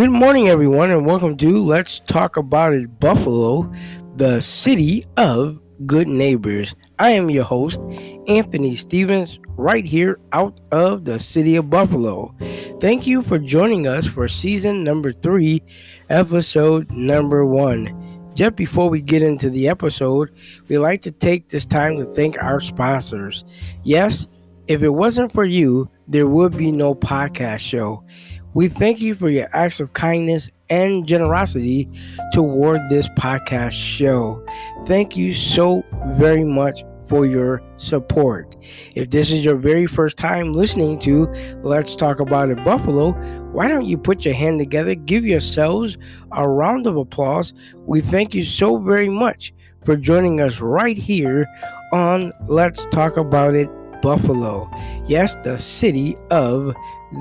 Good morning, everyone, and welcome to Let's Talk About It Buffalo, the city of good neighbors. I am your host, Anthony Stevens, right here out of the city of Buffalo. Thank you for joining us for season number three, episode number one. Just before we get into the episode, we like to take this time to thank our sponsors. Yes, if it wasn't for you, there would be no podcast show. We thank you for your acts of kindness and generosity toward this podcast show. Thank you so very much for your support. If this is your very first time listening to Let's Talk About It Buffalo, why don't you put your hand together, give yourselves a round of applause? We thank you so very much for joining us right here on Let's Talk About It Buffalo. Yes, the city of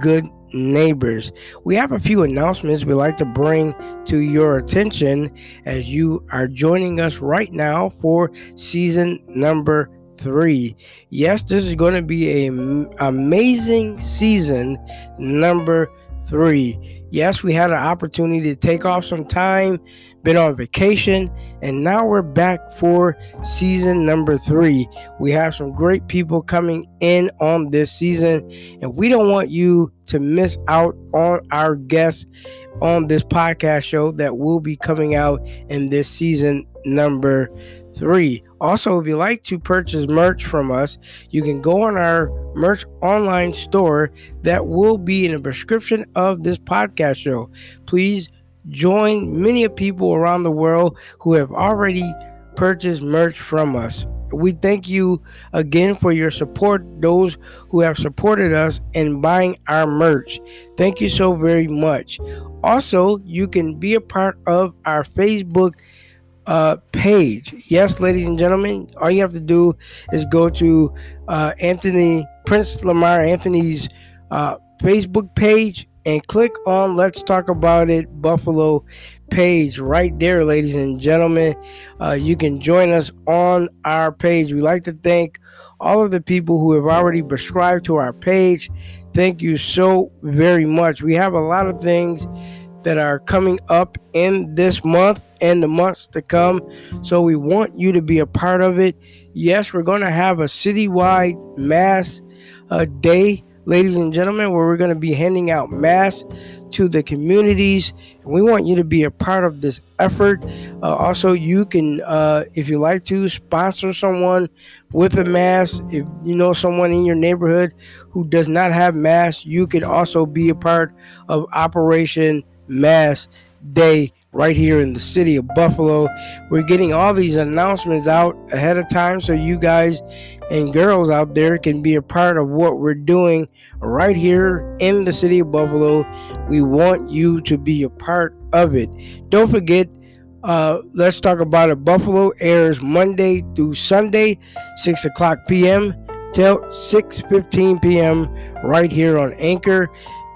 good neighbors. We have a few announcements we'd like to bring to your attention as you are joining us right now for season number three. Yes, this is going to be a amazing season number three. Yes, we had an opportunity to take off some time, been on vacation, and now we're back for season number three. We have some great people coming in on this season, and we don't want you to miss out on our guests on this podcast show that will be coming out in this season number three. Also, if you like to purchase merch from us, you can go on our merch online store that will be in the description of this podcast show. Please join many people around the world who have already purchased merch from us. We thank you again for your support, those who have supported us in buying our merch. Thank you so very much. Also, you can be a part of our Facebook uh, page. Yes, ladies and gentlemen, all you have to do is go to uh, Anthony Prince Lamar Anthony's uh, Facebook page and click on Let's Talk About It Buffalo page right there, ladies and gentlemen. Uh, you can join us on our page. We like to thank all of the people who have already subscribed to our page. Thank you so very much. We have a lot of things that are coming up in this month and the months to come. So we want you to be a part of it. Yes, we're going to have a citywide mass uh, day, ladies and gentlemen, where we're going to be handing out mass to the communities. We want you to be a part of this effort. Uh, also, you can, uh, if you like to, sponsor someone with a mask. If you know someone in your neighborhood who does not have masks, you can also be a part of Operation Mass Day right here in the city of Buffalo. We're getting all these announcements out ahead of time so you guys and girls out there can be a part of what we're doing right here in the city of Buffalo. We want you to be a part of it. Don't forget, uh, let's talk about it. Buffalo airs Monday through Sunday, 6 o'clock p.m. till 6:15 p.m. right here on Anchor.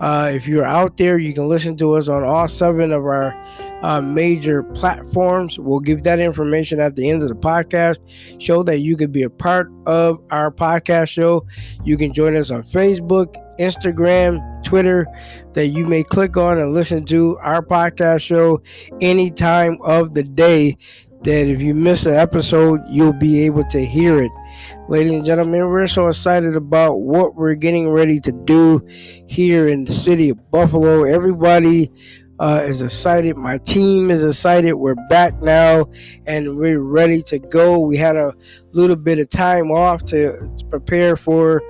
Uh, if you're out there, you can listen to us on all seven of our uh, major platforms. We'll give that information at the end of the podcast. Show that you can be a part of our podcast show. You can join us on Facebook, Instagram, Twitter, that you may click on and listen to our podcast show any time of the day. That if you miss an episode, you'll be able to hear it. Ladies and gentlemen, we're so excited about what we're getting ready to do here in the city of Buffalo. Everybody uh, is excited. My team is excited. We're back now and we're ready to go. We had a little bit of time off to, to prepare for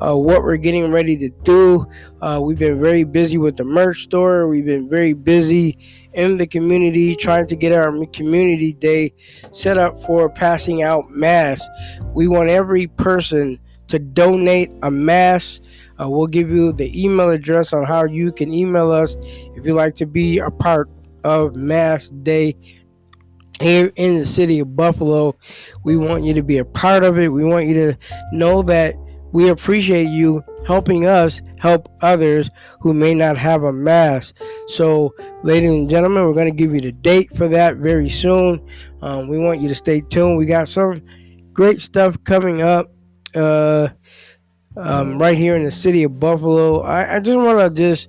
uh, what we're getting ready to do. Uh, we've been very busy with the merch store. We've been very busy in the community trying to get our community day set up for passing out masks. We want every person to donate a mask. Uh, we'll give you the email address on how you can email us if you'd like to be a part of Mass Day here in the city of Buffalo. We want you to be a part of it. We want you to know that we appreciate you helping us help others who may not have a mask. So, ladies and gentlemen, we're going to give you the date for that very soon. Um, we want you to stay tuned. We got some great stuff coming up uh, um, right here in the city of Buffalo. I, I just want to just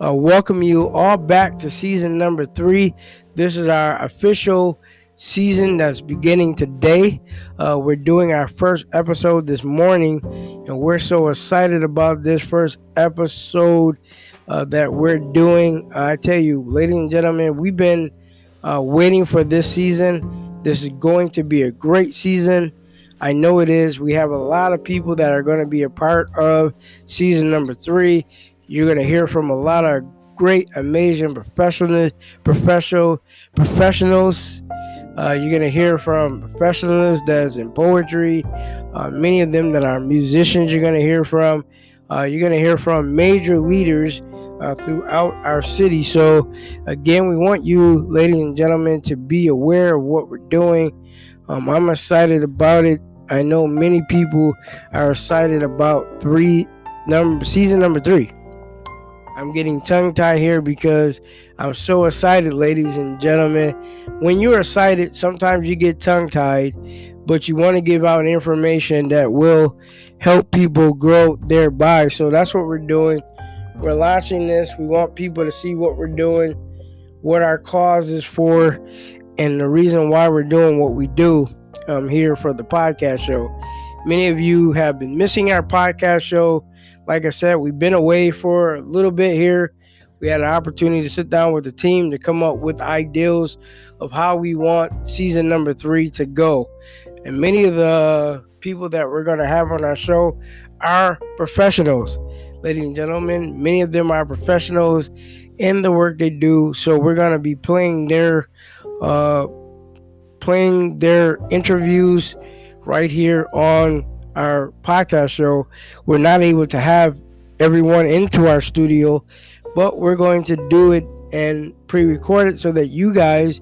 uh, welcome you all back to season number three. This is our official season that's beginning today. Uh, we're doing our first episode this morning, and we're so excited about this first episode uh, that we're doing. I tell you, ladies and gentlemen, we've been uh, waiting for this season. This is going to be a great season. I know it is. We have a lot of people that are going to be a part of season number three. You're going to hear from a lot of great, amazing professional professionals. Uh, you're going to hear from professionals that's in poetry, uh, many of them that are musicians. You're going to hear from. Uh, you're going to hear from major leaders uh, throughout our city. So, again, we want you, ladies and gentlemen, to be aware of what we're doing. Um, I'm excited about it. I know many people are excited about three number season number three. I'm getting tongue tied here because I'm so excited, ladies and gentlemen. When you're excited, sometimes you get tongue tied, but you want to give out information that will help people grow thereby. So that's what we're doing. We're launching this. We want people to see what we're doing, what our cause is for, and the reason why we're doing what we do um, here for the podcast show. Many of you have been missing our podcast show. Like I said, we've been away for a little bit here. We had an opportunity to sit down with the team to come up with ideals of how we want season number three to go. And many of the people that we're going to have on our show are professionals. Ladies and gentlemen, many of them are professionals in the work they do. So we're going to be playing their uh, playing their interviews right here on our podcast show. We're not able to have everyone into our studio, but we're going to do it and pre-record it so that you guys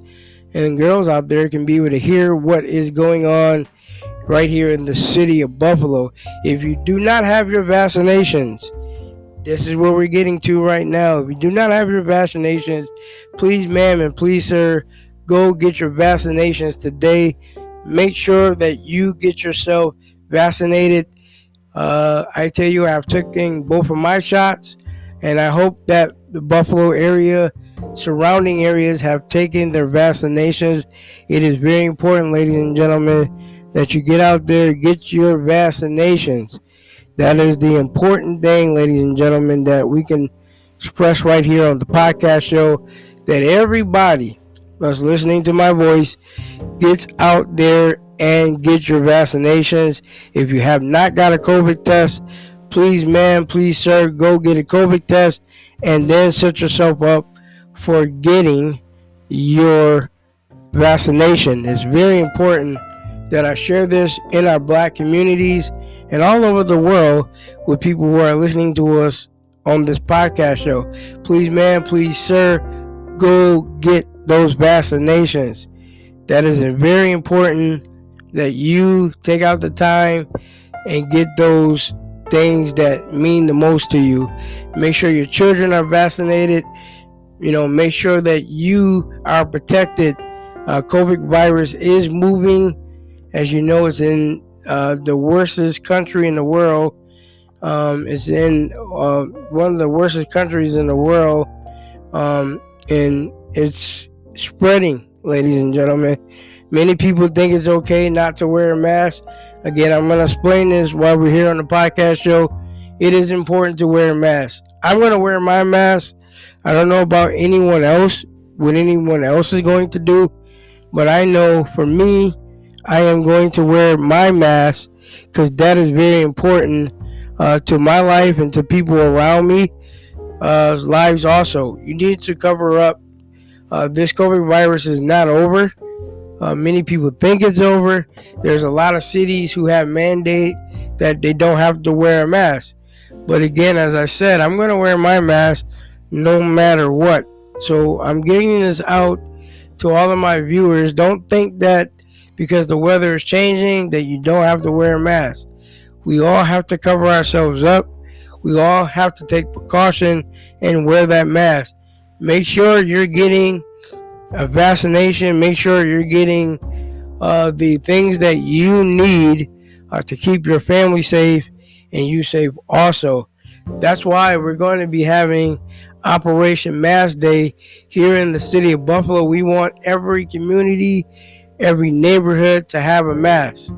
and girls out there can be able to hear what is going on right here in the city of Buffalo. If you do not have your vaccinations, this is where we're getting to right now. If you do not have your vaccinations, please, ma'am, and please, sir, go get your vaccinations today. Make sure that you get yourself vaccinated. Uh, I tell you, I've taken both of my shots, and I hope that the Buffalo area, surrounding areas, have taken their vaccinations. It is very important, ladies and gentlemen, that you get out there, get your vaccinations. That is the important thing, ladies and gentlemen, that we can express right here on the podcast show. That everybody that's listening to my voice gets out there and get your vaccinations. If you have not got a COVID test, please, man, please, sir, go get a COVID test and then set yourself up for getting your vaccination. It's very important that I share this in our black communities and all over the world with people who are listening to us on this podcast show. Please, man, please, sir, go get those vaccinations. That is a very important that you take out the time and get those things that mean the most to you. Make sure your children are vaccinated. You know, make sure that you are protected. Uh, COVID virus is moving. As you know, it's in uh, the worstest country in the world. Um, it's in uh, one of the worstest countries in the world. Um, and it's spreading, ladies and gentlemen. Many people think it's okay not to wear a mask. Again, I'm going to explain this while we're here on the podcast show. It is important to wear a mask. I'm going to wear my mask. I don't know about anyone else, what anyone else is going to do, but I know for me, I am going to wear my mask because that is very important uh, to my life and to people around me uh, lives also. You need to cover up uh, this COVID virus is not over. Uh, many people think it's over. There's a lot of cities who have mandate that they don't have to wear a mask. But again, as I said, I'm going to wear my mask no matter what. So I'm getting this out to all of my viewers. Don't think that because the weather is changing that you don't have to wear a mask. We all have to cover ourselves up. We all have to take precaution and wear that mask. Make sure you're getting a vaccination. Make sure you're getting uh, the things that you need uh, to keep your family safe and you safe also. That's why we're going to be having Operation Mask Day here in the city of Buffalo. We want every community, every neighborhood to have a mask.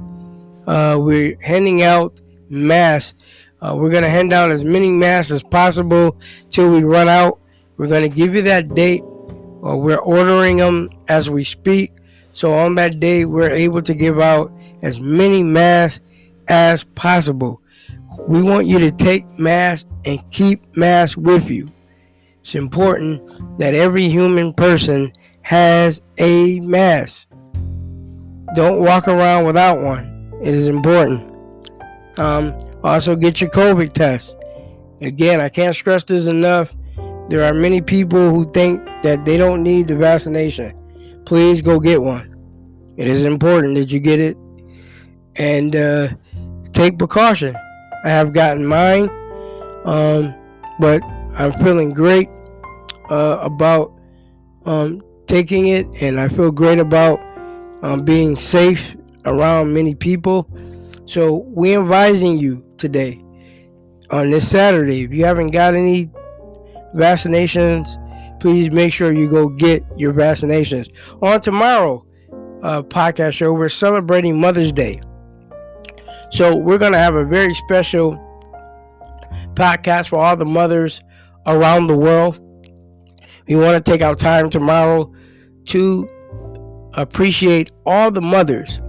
Uh, we're handing out masks. Uh, we're going to hand out as many masks as possible till we run out. We're going to give you that date. Uh, we're ordering them as we speak. So on that day, we're able to give out as many masks as possible. We want you to take masks and keep masks with you. It's important that every human person has a mask. Don't walk around without one. It is important. Um, also, get your COVID test. Again, I can't stress this enough. There are many people who think that they don't need the vaccination. Please go get one. It is important that you get it and uh, take precaution. I have gotten mine, um, but I'm feeling great uh, about um, taking it, and I feel great about um, being safe around many people. So we're advising you today on this Saturday. If you haven't got any vaccinations, please make sure you go get your vaccinations. On tomorrow, uh, podcast show, we're celebrating Mother's Day. So we're gonna have a very special podcast for all the mothers around the world. We want to take our time tomorrow to appreciate all the mothers,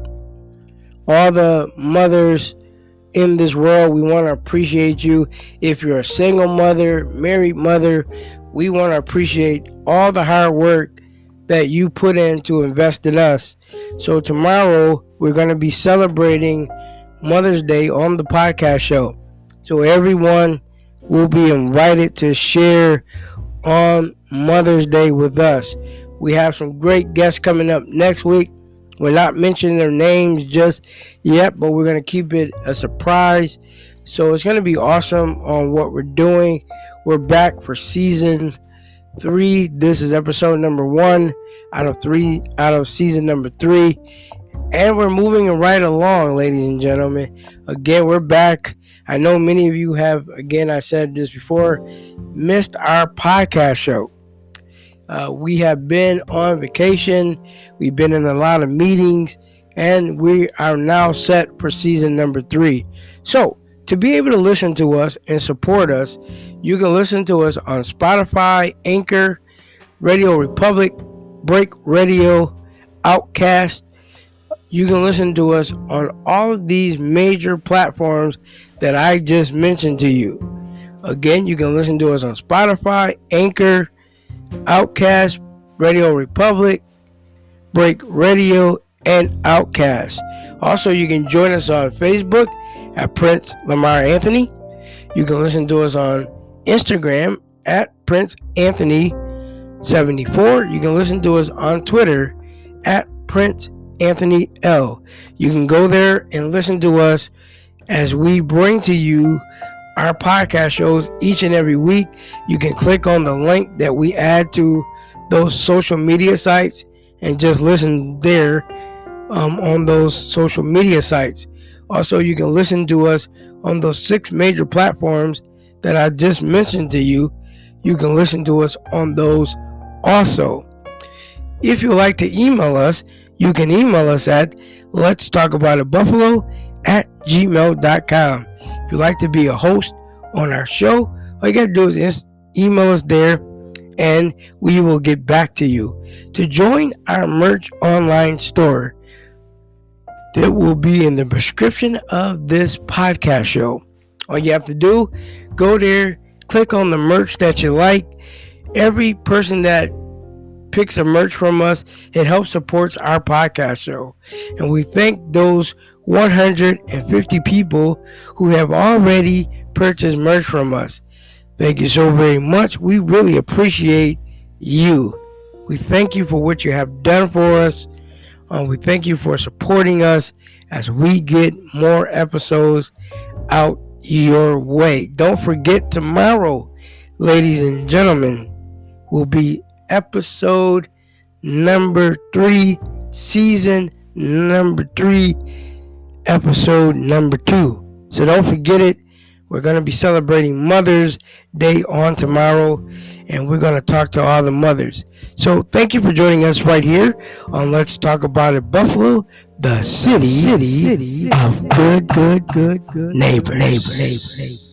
all the mothers in this world. We want to appreciate you. If you're a single mother, married mother, we want to appreciate all the hard work that you put in to invest in us. So, tomorrow we're going to be celebrating Mother's Day on the podcast show. So, everyone will be invited to share on Mother's Day with us. We have some great guests coming up next week. We're not mentioning their names just yet, but we're going to keep it a surprise. So it's going to be awesome on what we're doing. We're back for season three. This is episode number one out of three, out of season number three. And we're moving right along, ladies and gentlemen. Again, we're back. I know many of you have, again, I said this before, missed our podcast show. Uh, we have been on vacation, we've been in a lot of meetings, and we are now set for season number three. So, to be able to listen to us and support us, you can listen to us on Spotify, Anchor, Radio Republic, Break Radio, Outcast. You can listen to us on all of these major platforms that I just mentioned to you. Again, you can listen to us on Spotify, Anchor, Outcast, Radio Republic, Break Radio, and Outcast. Also, you can join us on Facebook at Prince Lamar Anthony. You can listen to us on Instagram at Prince Anthony 74. You can listen to us on Twitter at Prince Anthony L. You can go there and listen to us as we bring to you our podcast shows each and every week. You can click on the link that we add to those social media sites and just listen there um, on those social media sites. Also, you can listen to us on those six major platforms that I just mentioned to you. You can listen to us on those also. If you like to email us, you can email us at let's talk about it buffalo at gmail.com. If you'd like to be a host on our show, all you got to do is email us there and we will get back to you. To join our merch online store, that will be in the description of this podcast show. All you have to do, go there, click on the merch that you like. Every person that picks a merch from us, it helps supports our podcast show. And we thank those 150 people who have already purchased merch from us. Thank you so very much. We really appreciate you. We thank you for what you have done for us. Uh, we thank you for supporting us as we get more episodes out your way. Don't forget, tomorrow, ladies and gentlemen, will be episode number three, season number three episode number two. So don't forget it. We're going to be celebrating Mother's Day on tomorrow, and we're going to talk to all the mothers. So thank you for joining us right here on Let's Talk About It Buffalo, the city, city, city of good, good, good, good neighbors. neighbors. neighbors.